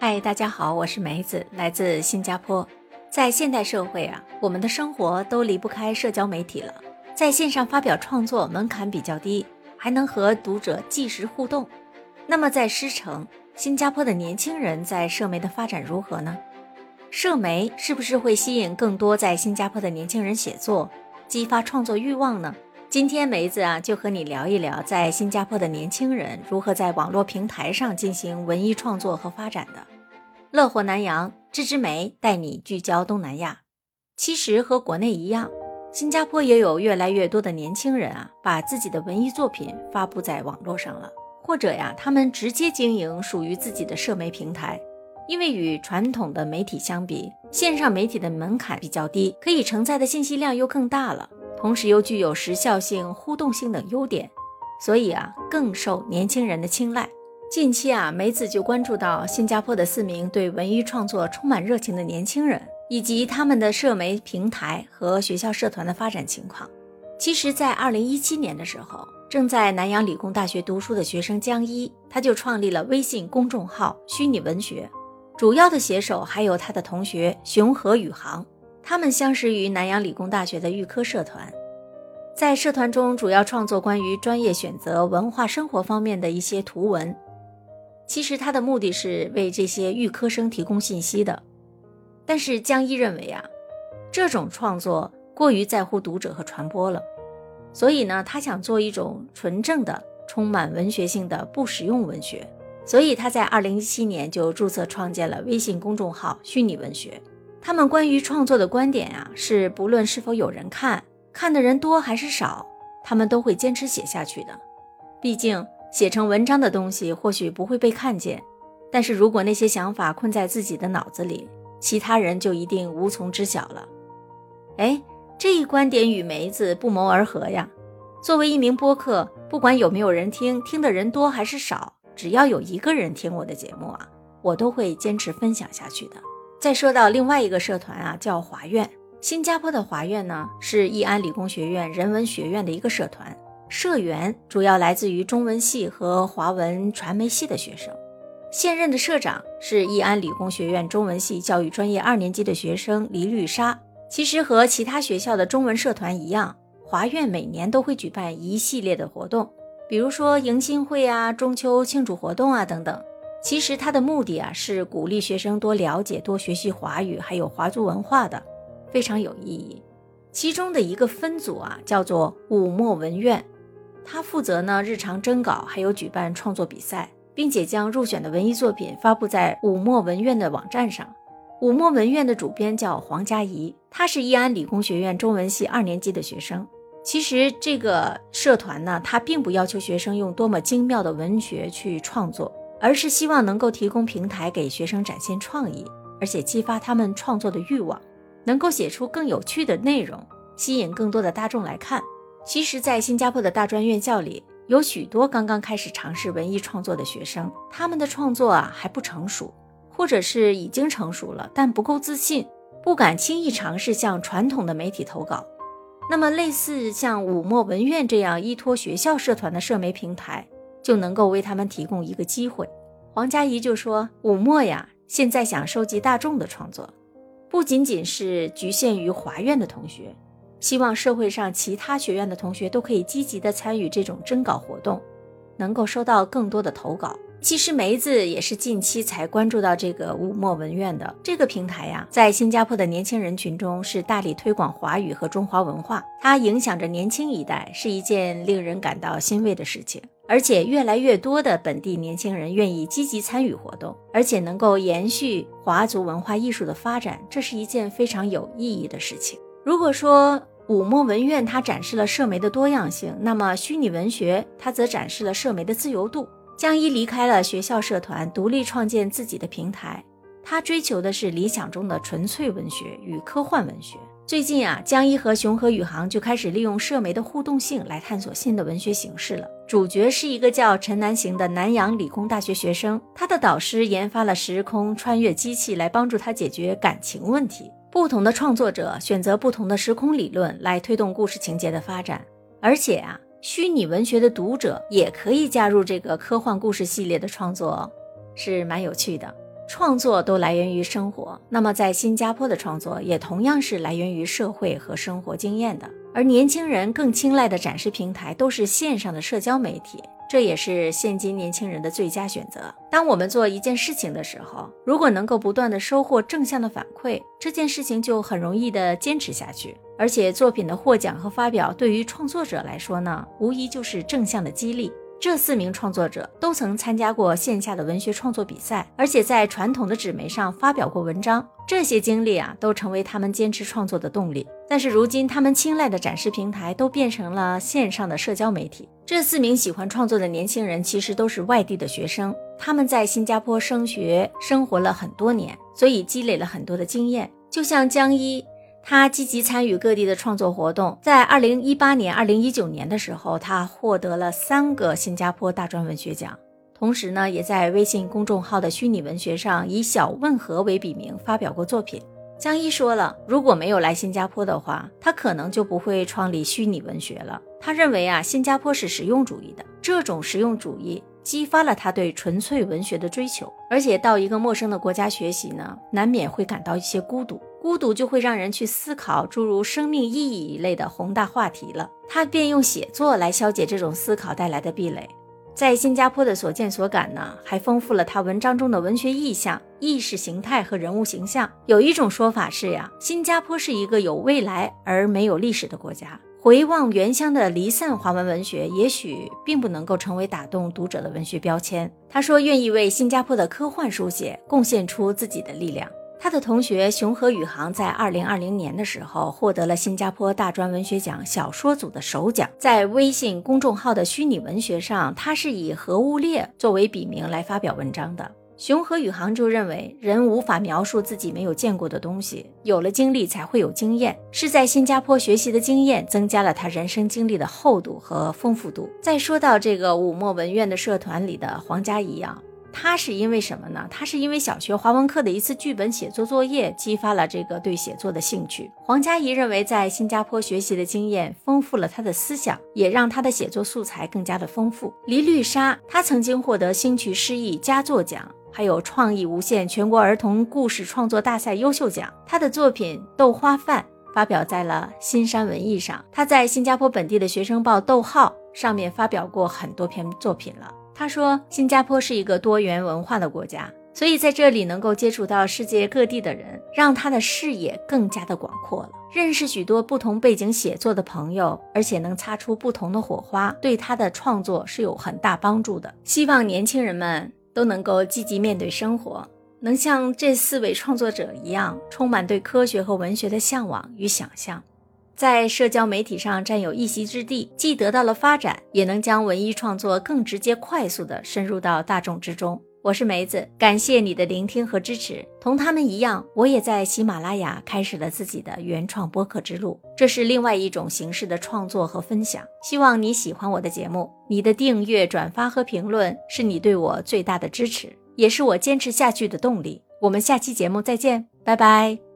嗨，大家好，我是梅子，来自新加坡。在现代社会啊，我们的生活都离不开社交媒体了。在线上发表创作门槛比较低，还能和读者即时互动。那么在狮城，新加坡的年轻人在社媒的发展如何呢？社媒是不是会吸引更多在新加坡的年轻人写作，激发创作欲望呢？今天梅子啊，就和你聊一聊，在新加坡的年轻人如何在网络平台上进行文艺创作和发展的。乐活南洋，芝芝梅带你聚焦东南亚。其实和国内一样。新加坡也有越来越多的年轻人啊，把自己的文艺作品发布在网络上了，或者呀，他们直接经营属于自己的社媒平台。因为与传统的媒体相比，线上媒体的门槛比较低，可以承载的信息量又更大了，同时又具有时效性、互动性等优点，所以啊，更受年轻人的青睐。近期啊，梅子就关注到新加坡的四名对文艺创作充满热情的年轻人。以及他们的社媒平台和学校社团的发展情况。其实，在二零一七年的时候，正在南洋理工大学读书的学生江一，他就创立了微信公众号“虚拟文学”，主要的写手还有他的同学熊和宇航。他们相识于南洋理工大学的预科社团，在社团中主要创作关于专业选择、文化生活方面的一些图文。其实，他的目的是为这些预科生提供信息的。但是江一认为啊，这种创作过于在乎读者和传播了，所以呢，他想做一种纯正的、充满文学性的不实用文学。所以他在二零一七年就注册创建了微信公众号“虚拟文学”。他们关于创作的观点啊，是不论是否有人看，看的人多还是少，他们都会坚持写下去的。毕竟写成文章的东西或许不会被看见，但是如果那些想法困在自己的脑子里，其他人就一定无从知晓了。哎，这一观点与梅子不谋而合呀。作为一名播客，不管有没有人听，听的人多还是少，只要有一个人听我的节目啊，我都会坚持分享下去的。再说到另外一个社团啊，叫华苑。新加坡的华苑呢，是义安理工学院人文学院的一个社团，社员主要来自于中文系和华文传媒系的学生。现任的社长是义安理工学院中文系教育专业二年级的学生黎绿莎。其实和其他学校的中文社团一样，华苑每年都会举办一系列的活动，比如说迎新会啊、中秋庆祝活动啊等等。其实他的目的啊是鼓励学生多了解、多学习华语，还有华族文化的，非常有意义。其中的一个分组啊叫做武墨文苑，他负责呢日常征稿，还有举办创作比赛。并且将入选的文艺作品发布在武墨文苑的网站上。武墨文苑的主编叫黄佳怡，他是义安理工学院中文系二年级的学生。其实这个社团呢，他并不要求学生用多么精妙的文学去创作，而是希望能够提供平台给学生展现创意，而且激发他们创作的欲望，能够写出更有趣的内容，吸引更多的大众来看。其实，在新加坡的大专院校里。有许多刚刚开始尝试文艺创作的学生，他们的创作啊还不成熟，或者是已经成熟了，但不够自信，不敢轻易尝试向传统的媒体投稿。那么，类似像武墨文苑这样依托学校社团的社媒平台，就能够为他们提供一个机会。黄佳怡就说：“武墨呀，现在想收集大众的创作，不仅仅是局限于华苑的同学。”希望社会上其他学院的同学都可以积极的参与这种征稿活动，能够收到更多的投稿。其实梅子也是近期才关注到这个武墨文苑的这个平台呀，在新加坡的年轻人群中是大力推广华语和中华文化，它影响着年轻一代，是一件令人感到欣慰的事情。而且越来越多的本地年轻人愿意积极参与活动，而且能够延续华族文化艺术的发展，这是一件非常有意义的事情。如果说武墨文苑它展示了社媒的多样性，那么虚拟文学它则展示了社媒的自由度。江一离开了学校社团，独立创建自己的平台，他追求的是理想中的纯粹文学与科幻文学。最近啊，江一和熊和宇航就开始利用社媒的互动性来探索新的文学形式了。主角是一个叫陈南行的南洋理工大学学生，他的导师研发了时空穿越机器来帮助他解决感情问题。不同的创作者选择不同的时空理论来推动故事情节的发展，而且啊，虚拟文学的读者也可以加入这个科幻故事系列的创作，是蛮有趣的。创作都来源于生活，那么在新加坡的创作也同样是来源于社会和生活经验的。而年轻人更青睐的展示平台都是线上的社交媒体，这也是现今年轻人的最佳选择。当我们做一件事情的时候，如果能够不断的收获正向的反馈，这件事情就很容易的坚持下去。而且作品的获奖和发表，对于创作者来说呢，无疑就是正向的激励。这四名创作者都曾参加过线下的文学创作比赛，而且在传统的纸媒上发表过文章。这些经历啊，都成为他们坚持创作的动力。但是如今，他们青睐的展示平台都变成了线上的社交媒体。这四名喜欢创作的年轻人其实都是外地的学生，他们在新加坡升学生活了很多年，所以积累了很多的经验。就像江一。他积极参与各地的创作活动，在二零一八年、二零一九年的时候，他获得了三个新加坡大专文学奖。同时呢，也在微信公众号的虚拟文学上以“小问和”为笔名发表过作品。江一说了，如果没有来新加坡的话，他可能就不会创立虚拟文学了。他认为啊，新加坡是实用主义的，这种实用主义激发了他对纯粹文学的追求。而且到一个陌生的国家学习呢，难免会感到一些孤独。孤独就会让人去思考诸如生命意义一类的宏大话题了。他便用写作来消解这种思考带来的壁垒。在新加坡的所见所感呢，还丰富了他文章中的文学意象、意识形态和人物形象。有一种说法是呀，新加坡是一个有未来而没有历史的国家。回望原乡的离散华文文学，也许并不能够成为打动读者的文学标签。他说，愿意为新加坡的科幻书写贡献出自己的力量。他的同学熊和宇航在二零二零年的时候获得了新加坡大专文学奖小说组的首奖。在微信公众号的虚拟文学上，他是以何物烈作为笔名来发表文章的。熊和宇航就认为，人无法描述自己没有见过的东西，有了经历才会有经验。是在新加坡学习的经验，增加了他人生经历的厚度和丰富度。再说到这个武墨文苑的社团里的黄佳怡啊。他是因为什么呢？他是因为小学华文课的一次剧本写作作业，激发了这个对写作的兴趣。黄佳怡认为，在新加坡学习的经验丰富了他的思想，也让他的写作素材更加的丰富。黎绿莎，他曾经获得兴趣诗意佳作奖，还有创意无限全国儿童故事创作大赛优秀奖。他的作品《豆花饭》发表在了新山文艺上。他在新加坡本地的学生报《逗号》上面发表过很多篇作品了。他说：“新加坡是一个多元文化的国家，所以在这里能够接触到世界各地的人，让他的视野更加的广阔了。认识许多不同背景写作的朋友，而且能擦出不同的火花，对他的创作是有很大帮助的。希望年轻人们都能够积极面对生活，能像这四位创作者一样，充满对科学和文学的向往与想象。”在社交媒体上占有一席之地，既得到了发展，也能将文艺创作更直接、快速地深入到大众之中。我是梅子，感谢你的聆听和支持。同他们一样，我也在喜马拉雅开始了自己的原创播客之路，这是另外一种形式的创作和分享。希望你喜欢我的节目，你的订阅、转发和评论是你对我最大的支持，也是我坚持下去的动力。我们下期节目再见，拜拜。